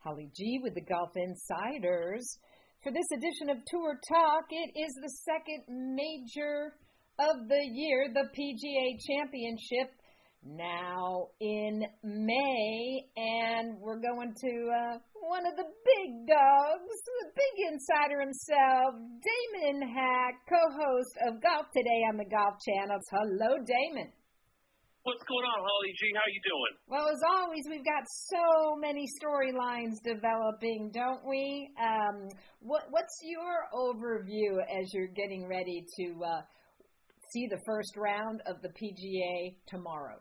Holly G with the Golf Insiders. For this edition of Tour Talk, it is the second major of the year, the PGA Championship, now in May, and we're going to uh, one of the big dogs, the big insider himself, Damon Hack, co-host of Golf Today on the Golf Channel. Hello, Damon. What's going on, Holly G? How you doing? Well, as always, we've got so many storylines developing, don't we? Um, what, what's your overview as you're getting ready to uh, see the first round of the PGA tomorrow?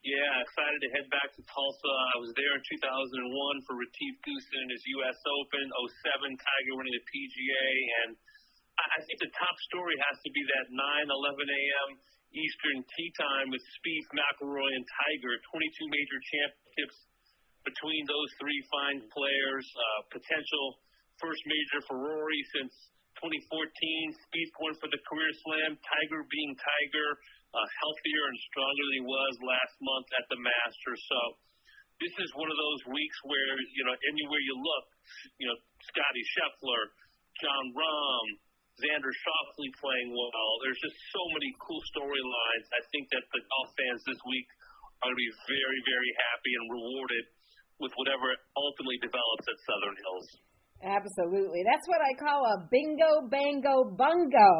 Yeah, excited to head back to Tulsa. I was there in 2001 for Retief Goosen in his U.S. Open. 07, Tiger winning the PGA, and I think the top story has to be that 9 11 a.m. Eastern Tee Time with Spieth, McIlroy, and Tiger. 22 major championships between those three fine players. Uh, potential first major for Rory since 2014. Spieth going for the career slam. Tiger being Tiger, uh, healthier and stronger than he was last month at the Masters. So this is one of those weeks where you know anywhere you look, you know Scottie Scheffler, Jon Rahm, Xander Schauffele playing well. There's just so many cool storylines. I think that the golf fans this week are going to be very, very happy and rewarded with whatever ultimately develops at Southern Hills. Absolutely. That's what I call a bingo, bango, bungo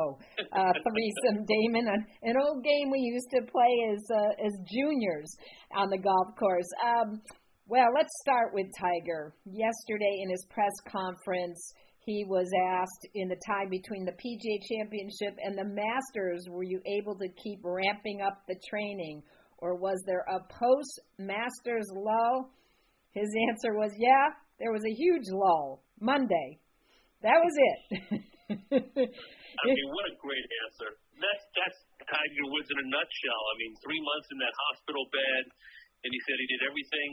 uh, threesome, Damon. An, an old game we used to play as uh, as juniors on the golf course. Um, well, let's start with Tiger. Yesterday in his press conference, he was asked in the time between the PGA Championship and the Masters, were you able to keep ramping up the training, or was there a post Masters lull? His answer was, yeah, there was a huge lull Monday. That was it. I mean, what a great answer. That's that's Tiger Woods in a nutshell. I mean, three months in that hospital bed, and he said he did everything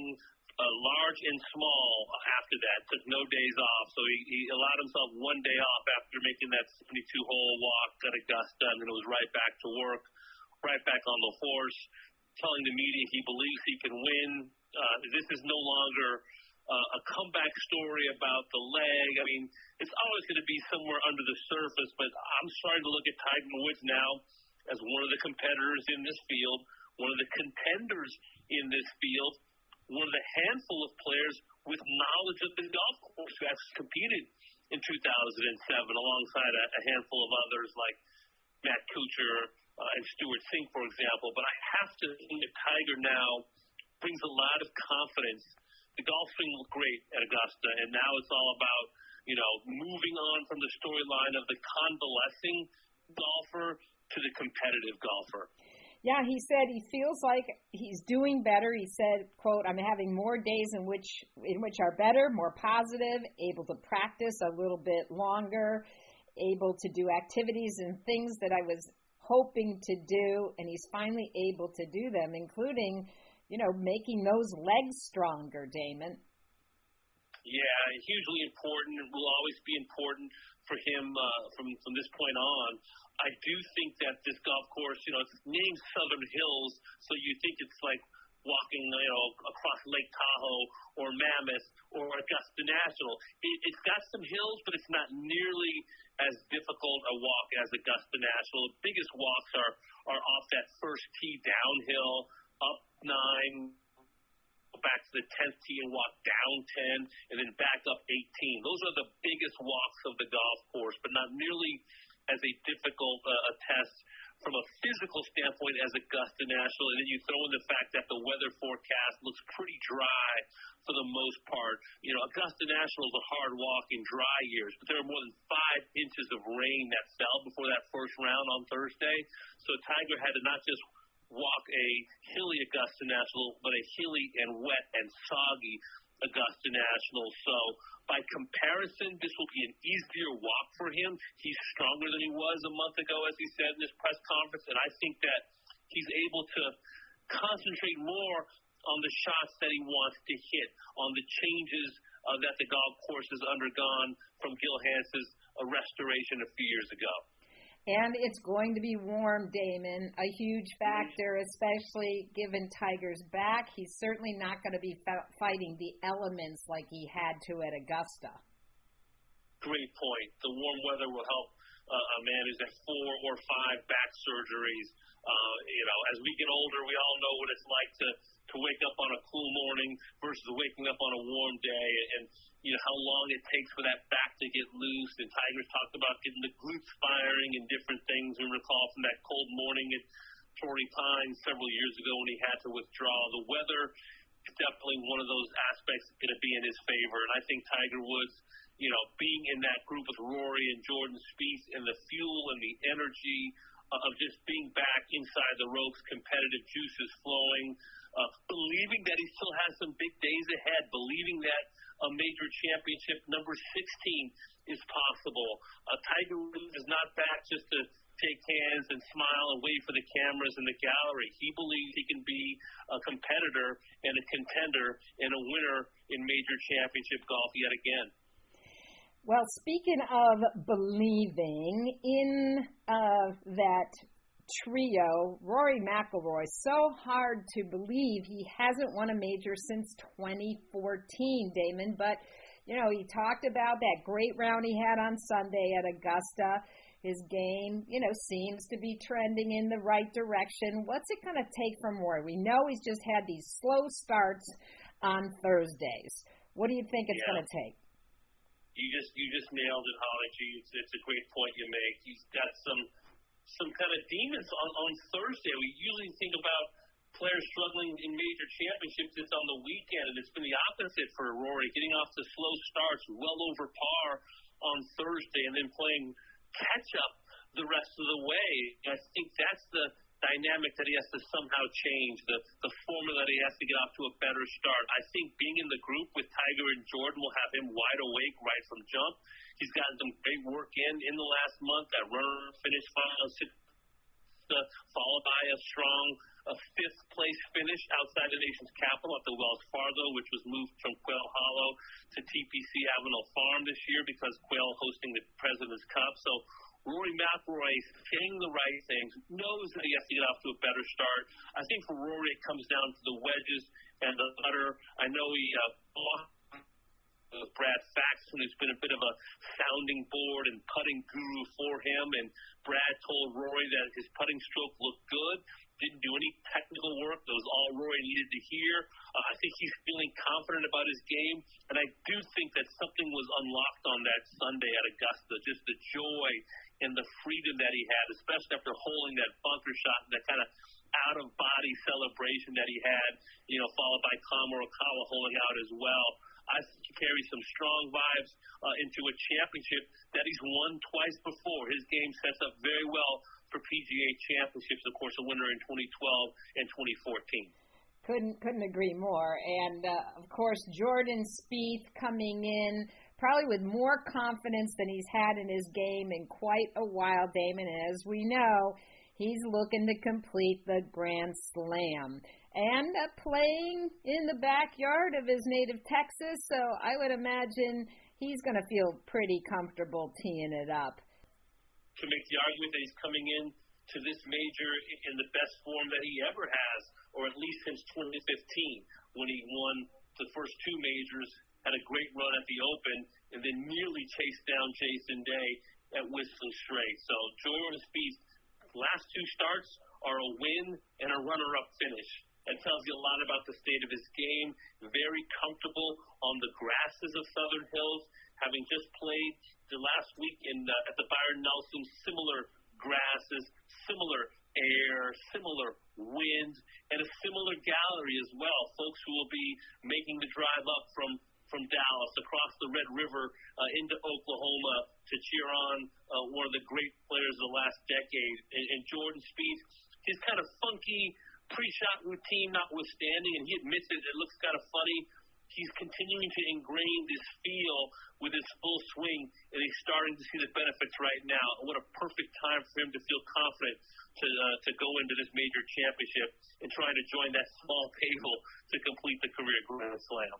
uh, large and small after that. Took no days off, so he, he allowed himself one day off after making that 72-hole walk at Augusta, and then it was right back to work, right back on the horse, telling the media he believes he can win. Uh, this is no longer uh, a comeback story about the leg. I mean, it's always going to be somewhere under the surface, but I'm starting to look at Tiger Woods now as one of the competitors in this field, one of the contenders in this field one of the handful of players with knowledge of the golf course who has competed in 2007 alongside a, a handful of others like Matt Kuchar uh, and Stewart Cink, for example. But I have to think that Tiger now brings a lot of confidence. The golf swing looked great at Augusta, and now it's all about you know moving on from the storyline of the convalescing golfer to the competitive golfer. Yeah, he said he feels like he's doing better. He said, "quote I'm having more days in which in which are better, more positive, able to practice a little bit longer, able to do activities and things that I was hoping to do, and he's finally able to do them, including, you know, making those legs stronger, Damon." Yeah, hugely important. Will always be important for him uh, from from this point on. I do think that this golf course, you know, it's named Southern Hills, so you think it's like walking, you know, across Lake Tahoe or Mammoth or Augusta National. It, it's got some hills, but it's not nearly as difficult a walk as Augusta National. The biggest walks are are off that first tee downhill, up nine, back to the 10th tee and walk down 10, and then back up 18. Those are the biggest walks of the golf course, but not nearly as a difficult uh, a test from a physical standpoint as Augusta National, and then you throw in the fact that the weather forecast looks pretty dry for the most part. You know, Augusta National is a hard walk in dry years, but there are more than five inches of rain that fell before that first round on Thursday. So Tiger had to not just walk a hilly Augusta National, but a hilly and wet and soggy Augusta National. So by comparison, this will be an easier walk for him. He's stronger than he was a month ago, as he said in his press conference, and I think that he's able to concentrate more on the shots that he wants to hit, on the changes uh, that the golf course has undergone from Gil Hanse's uh, restoration a few years ago. And it's going to be warm, Damon, a huge factor, especially given Tiger's back. He's certainly not going to be fighting the elements like he had to at Augusta. Great point. The warm weather will help uh, a man who's had four or five back surgeries. Uh, you know, as we get older, we all know what it's like to to wake up on a cool morning versus waking up on a warm day, and you know how long it takes for that back to get loose. And Tigers talked about getting the glutes firing and different things. We recall from that cold morning at Torrey Pines several years ago when he had to withdraw. The weather is definitely one of those aspects that's going to be in his favor, and I think Tiger Woods you know, being in that group with Rory and Jordan Spieth and the fuel and the energy uh, of just being back inside the ropes, competitive juices flowing, uh, believing that he still has some big days ahead, believing that a major championship number 16 is possible. Uh, Tiger Woods is not back just to take hands and smile and wait for the cameras in the gallery. He believes he can be a competitor and a contender and a winner in major championship golf yet again. Well, speaking of believing in uh, that trio, Rory McIlroy, so hard to believe he hasn't won a major since 2014, Damon. But, you know, he talked about that great round he had on Sunday at Augusta. His game, you know, seems to be trending in the right direction. What's it going to take from Rory? We know he's just had these slow starts on Thursdays. What do you think it's yeah. going to take? You just you just nailed it, Holly. It's, it's a great point you make. He's got some some kind of demons on, on Thursday. We usually think about players struggling in major championships. It's on the weekend, and it's been the opposite for Rory, getting off to slow starts, well over par on Thursday, and then playing catch up the rest of the way. I think that's the dynamic that he has to somehow change, the, the formula that he has to get off to a better start. I think being in the group with Tiger and Jordan will have him wide awake right from jump. He's gotten some great work in in the last month. That runner finish final followed by a strong a fifth place finish outside the nation's capital at the Wells Fargo, which was moved from Quail Hollow to TPC Avenel Farm this year because Quail hosting the President's Cup. So Rory McIlroy saying the right things, knows that he has to get off to a better start. I think for Rory, it comes down to the wedges and the putter. I know he uh, Brad Faxon, who's been a bit of a sounding board and putting guru for him, and Brad told Rory that his putting stroke looked good. Didn't do any technical work. That was all Rory needed to hear. Uh, I think he's feeling confident about his game, and I do think that something was unlocked on that Sunday at Augusta. Just the joy and the freedom that he had, especially after holding that bunker shot and that kind of out of body celebration that he had, you know, followed by Morikawa holding out as well. I carries some strong vibes uh, into a championship that he's won twice before. His game sets up very well for PGA championships, of course, a winner in 2012 and 2014 couldn't couldn't agree more. And uh, of course, Jordan Spieth coming in probably with more confidence than he's had in his game in quite a while, Damon. And as we know, he's looking to complete the Grand Slam and uh, playing in the backyard of his native Texas. So I would imagine he's going to feel pretty comfortable teeing it up. To make the argument that he's coming in to this major in the best form that he ever has, or at least since 2015 when he won the first two majors had a great run at the Open, and then nearly chased down Jason Day at Whistling Straits. So Jordan Spieth, last two starts are a win and a runner-up finish. That tells you a lot about the state of his game. Very comfortable on the grasses of Southern Hills, having just played the last week in uh, at the Byron Nelson. Similar grasses, similar air, similar wind, and a similar gallery as well. Folks who will be making the drive up from from Dallas across the Red River uh, into Oklahoma to cheer on uh, one of the great players of the last decade. And, and Jordan Spieth, his kind of funky pre-shot routine notwithstanding, and he admits it, it looks kind of funny. He's continuing to ingrain this feel with his full swing, and he's starting to see the benefits right now. What a perfect time for him to feel confident to uh, to go into this major championship and trying to join that small table to complete the career Grand Slam.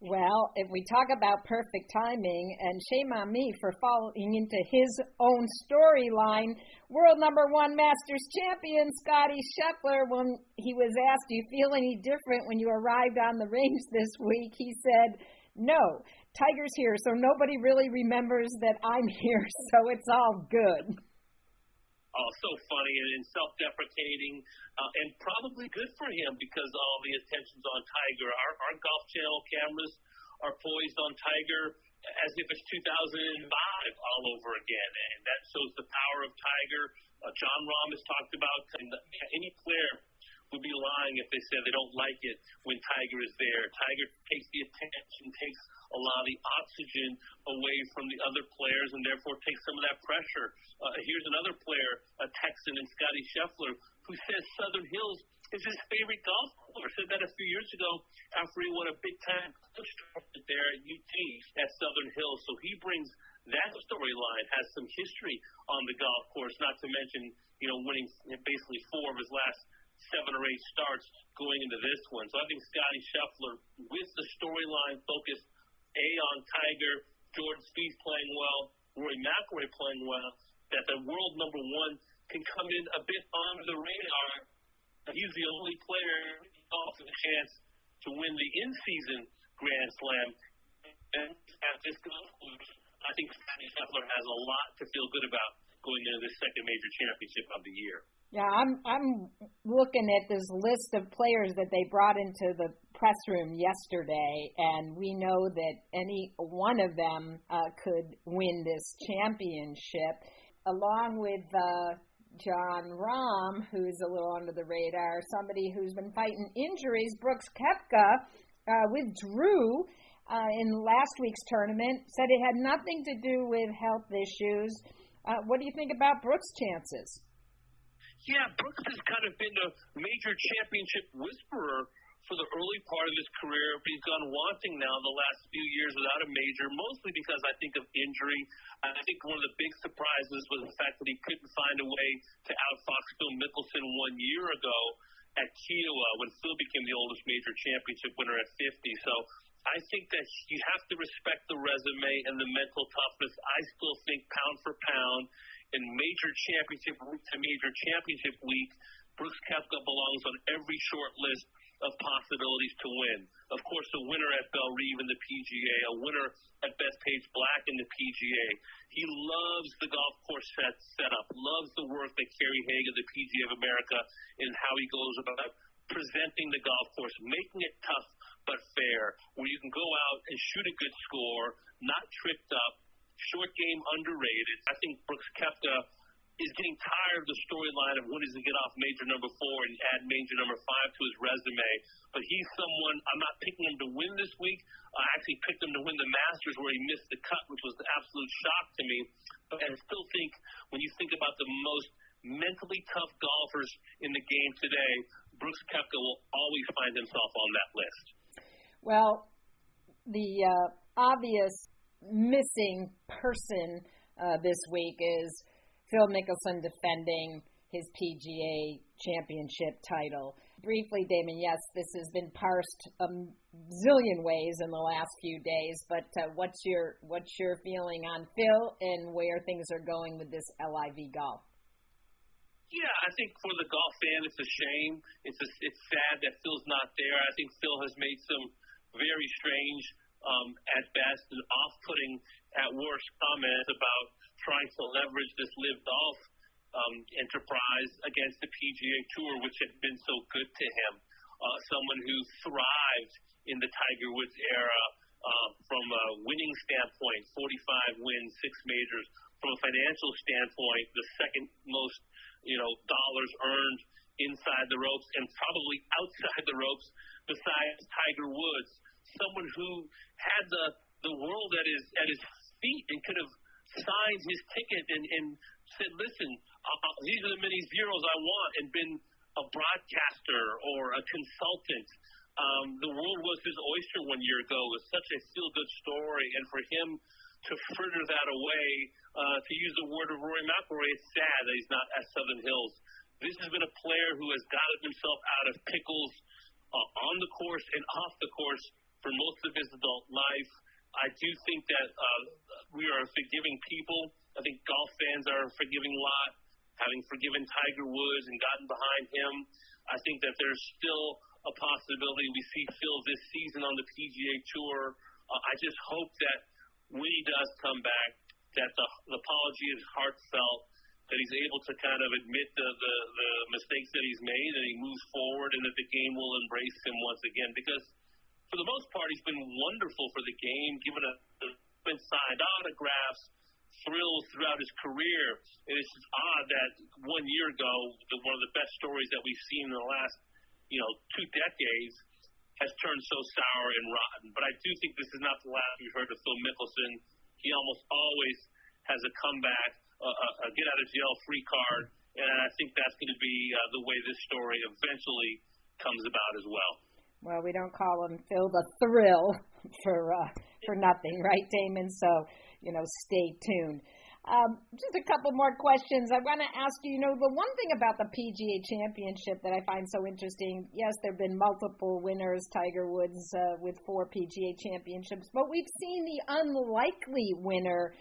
Well, if we talk about perfect timing, and shame on me for falling into his own storyline, world number one Masters champion Scottie Scheffler, when he was asked, Do you feel any different when you arrived on the range this week? He said, No, Tiger's here, so nobody really remembers that I'm here, so it's all good. Oh, so funny and self-deprecating, uh, and probably good for him because all the attention's on Tiger. Our, our Golf Channel cameras are poised on Tiger as if it's 2005 all over again, and that shows the power of Tiger. Uh, Jon Rahm has talked about any player would be lying if they said they don't like it when Tiger is there. Tiger takes the attention, takes a lot of the oxygen away from the other players, and therefore takes some of that pressure. Uh, here's another player, a Texan and Scottie Scheffler, who says Southern Hills is his favorite golf course. Said that a few years ago after he won a big time coach there at UT at Southern Hills. So he brings that storyline, has some history on the golf course, not to mention, you know, winning basically four of his last seven or eight starts going into this one. So I think Scottie Scheffler, with the storyline focused A on Tiger, Jordan Spieth playing well, Rory McIlroy playing well, that the world number one can come in a bit under the radar. He's the only player with a chance to win the in-season Grand Slam. And at this I think Scottie Scheffler has a lot to feel good about going into the second major championship of the year. Yeah, I'm I'm looking at this list of players that they brought into the press room yesterday, and we know that any one of them uh, could win this championship, along with uh, Jon Rahm, who's a little under the radar, somebody who's been fighting injuries. Brooks Koepka uh, withdrew uh, in last week's tournament, said it had nothing to do with health issues. Uh, what do you think about Brooks' chances? Yeah, Brooks has kind of been a major championship whisperer for the early part of his career, but he's gone wanting now the last few years without a major, mostly because I think of injury. I think one of the big surprises was the fact that he couldn't find a way to outfox Phil Mickelson one year ago at Kiawah when Phil became the oldest major championship winner at 50. So I think that you have to respect the resume and the mental toughness. I still think pound for pound in major championship week to major championship week, Brooks Koepka belongs on every short list of possibilities to win. Of course, a winner at Bellerive in the PGA, a winner at Bethpage Black in the PGA. He loves the golf course set setup, loves the work that Kerry Haigh of the PGA of America and how he goes about presenting the golf course, making it tough but fair, where you can go out and shoot a good score, not tripped up, short game underrated. I think Brooks Koepka is getting tired of the storyline of when does he get off major number four and add major number five to his resume. But he's someone I'm not picking him to win this week. I actually picked him to win the Masters where he missed the cut, which was an absolute shock to me. But I still think when you think about the most mentally tough golfers in the game today, Brooks Koepka will always find himself on that list. Well, the uh, obvious missing person uh, this week is Phil Mickelson defending his PGA championship title. Briefly, Damon, yes, this has been parsed a zillion ways in the last few days, but uh, what's your what's your feeling on Phil and where things are going with this LIV golf? Yeah, I think for the golf fan, it's a shame. It's a, it's sad that Phil's not there. I think Phil has made some very strange um, at best and off-putting at worst comments about trying to leverage this LIV golf um, enterprise against the PGA Tour, which had been so good to him. Uh, someone who thrived in the Tiger Woods era uh, from a winning standpoint, 45 wins, six majors. From a financial standpoint, the second most, you know, dollars earned inside the ropes and probably outside the ropes besides Tiger Woods. Someone who had the the world at his at his feet and could have signed his ticket and, and said, "Listen, uh, uh, these are the many zeros I want," and been a broadcaster or a consultant. Um, the world was his oyster one year ago. It was such a feel-good story, and for him to fritter that away, uh, to use the word of Rory McIlroy, it's sad that he's not at Southern Hills. This has been a player who has gotten himself out of pickles uh, on the course and off the course for most of his adult life. I do think that uh, we are forgiving people. I think golf fans are forgiving a lot, having forgiven Tiger Woods and gotten behind him. I think that there's still a possibility we see Phil this season on the PGA Tour. Uh, I just hope that when he does come back, that the, the apology is heartfelt, that he's able to kind of admit the, the, the mistakes that he's made and he moves forward and that the game will embrace him once again. Because for the most part, he's been wonderful for the game, given a, been signed autographs, thrills throughout his career. And it's just odd that one year ago, the, one of the best stories that we've seen in the last, you know, two decades has turned so sour and rotten. But I do think this is not the last we've heard of Phil Mickelson. He almost always has a comeback, a, a, get out of jail free card, and I think that's going to be uh, the way this story eventually comes about as well. Well, we don't call him Phil the Thrill for uh, for nothing, right, Damon? So you know, stay tuned. Um, just a couple more questions. I want to ask you, you know, the one thing about the PGA Championship that I find so interesting, yes, there have been multiple winners, Tiger Woods uh, with four PGA Championships, but we've seen the unlikely winner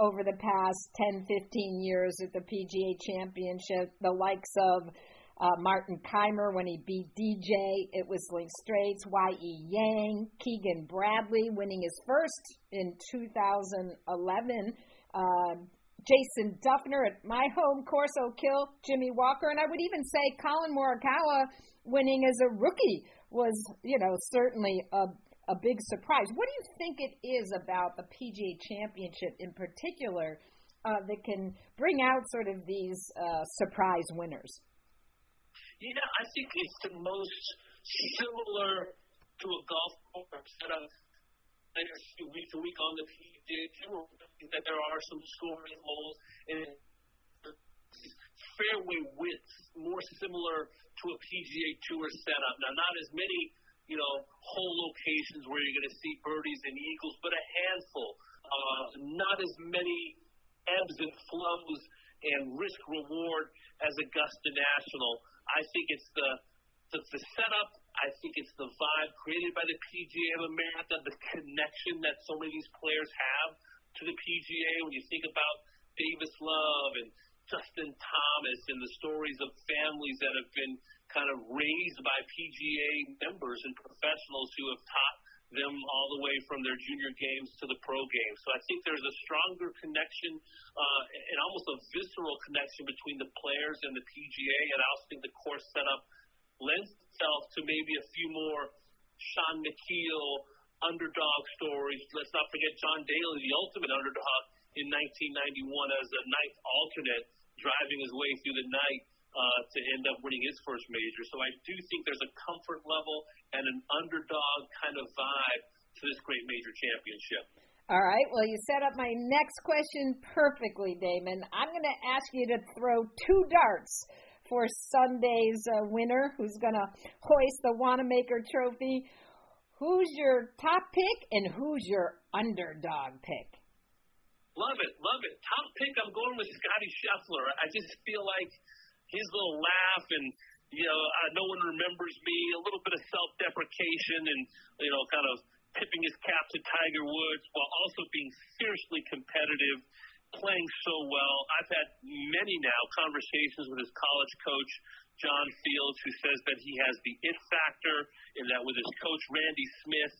over the past 10, 15 years at the PGA Championship, the likes of uh, Martin Kaymer when he beat DJ at Whistling Straits, Y.E. Yang, Keegan Bradley winning his first in 2011. Uh, Jason Dufner at my home course, Oak Hill, Jimmy Walker, and I would even say Collin Morikawa winning as a rookie was, you know, certainly a a big surprise. What do you think it is about the PGA Championship in particular uh, that can bring out sort of these uh, surprise winners? Yeah, I think it's the most similar to a golf course that I've week to week on the PGA Tour. That there are some scoring holes and fairway width more similar to a PGA Tour setup. Now, not as many you know, hole locations where you're going to see birdies and eagles, but a handful. Uh, not as many ebbs and flows and risk reward as Augusta National. I think it's the, the the setup. I think it's the vibe created by the PGA of America, the connection that so many of these players have to the PGA. When you think about Davis Love and Justin Thomas and the stories of families that have been kind of raised by PGA members and professionals who have taught them all the way from their junior games to the pro games. So I think there's a stronger connection uh, and almost a visceral connection between the players and the PGA. And I also think the course setup lends itself to maybe a few more Shaun Micheel underdog stories. Let's not forget John Daly, the ultimate underdog in 1991 as a ninth alternate, driving his way through the night uh, to end up winning his first major. So I do think there's a comfort level and an underdog kind of vibe to this great major championship. All right. Well, you set up my next question perfectly, Damon. I'm going to ask you to throw two darts for Sunday's uh, winner, who's going to hoist the Wanamaker Trophy. Who's your top pick and who's your underdog pick? Love it, love it. Top pick, I'm going with Scottie Scheffler. I just feel like his little laugh and you know uh, no one remembers me, a little bit of self-deprecation and you know kind of tipping his cap to Tiger Woods while also being fiercely competitive, playing so well. I've had many now conversations with his college coach. John Fields, who says that he has the it factor, and that with his coach Randy Smith,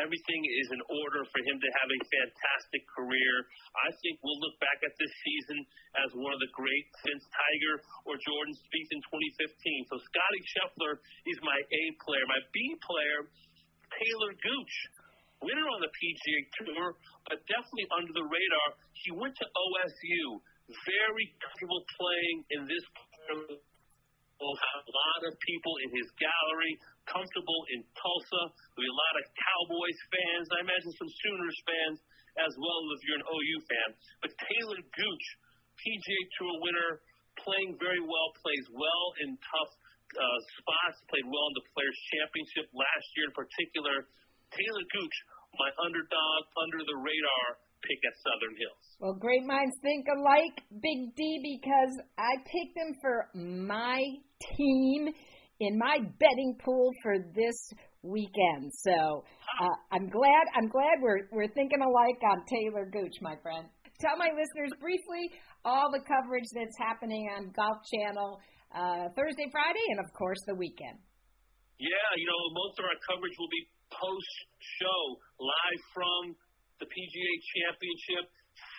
everything is in order for him to have a fantastic career. I think we'll look back at this season as one of the great since Tiger or Jordan Spieth in 2015. So Scottie Scheffler is my A player. My B player, Talor Gooch, winner on the PGA Tour, but definitely under the radar. He went to OSU, very comfortable playing in this will have a lot of people in his gallery, comfortable in Tulsa. There'll be a lot of Cowboys fans. I imagine some Sooners fans as well if you're an OU fan. But Talor Gooch, PGA Tour winner, playing very well, plays well in tough uh, spots, played well in the Players' Championship last year in particular. Talor Gooch, my underdog, under the radar pick at Southern Hills. Well, great minds think alike, Big D, because I picked them for my team in my betting pool for this weekend. So uh, I'm glad I'm glad we're we're thinking alike on Talor Gooch, my friend. Tell my listeners briefly all the coverage that's happening on Golf Channel uh, Thursday, Friday, and of course the weekend. Yeah, you know, most of our coverage will be post show, live from the PGA Championship,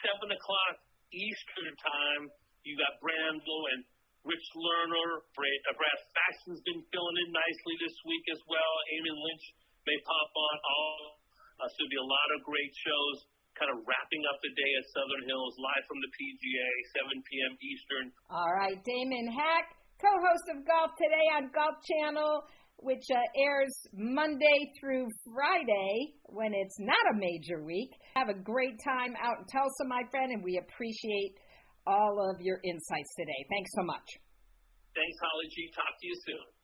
seven o'clock Eastern time. You got Brandel and Rich Lerner. Brad, uh, Faxon's been filling in nicely this week as well. Eamon Lynch may pop on. All uh, so be a lot of great shows. Kind of wrapping up the day at Southern Hills, live from the PGA, 7 p.m. Eastern. All right, Damon Hack, co-host of Golf Today on Golf Channel which uh, airs Monday through Friday when it's not a major week. Have a great time out in Tulsa, my friend, and we appreciate all of your insights today. Thanks so much. Thanks, Holly G. Talk to you soon.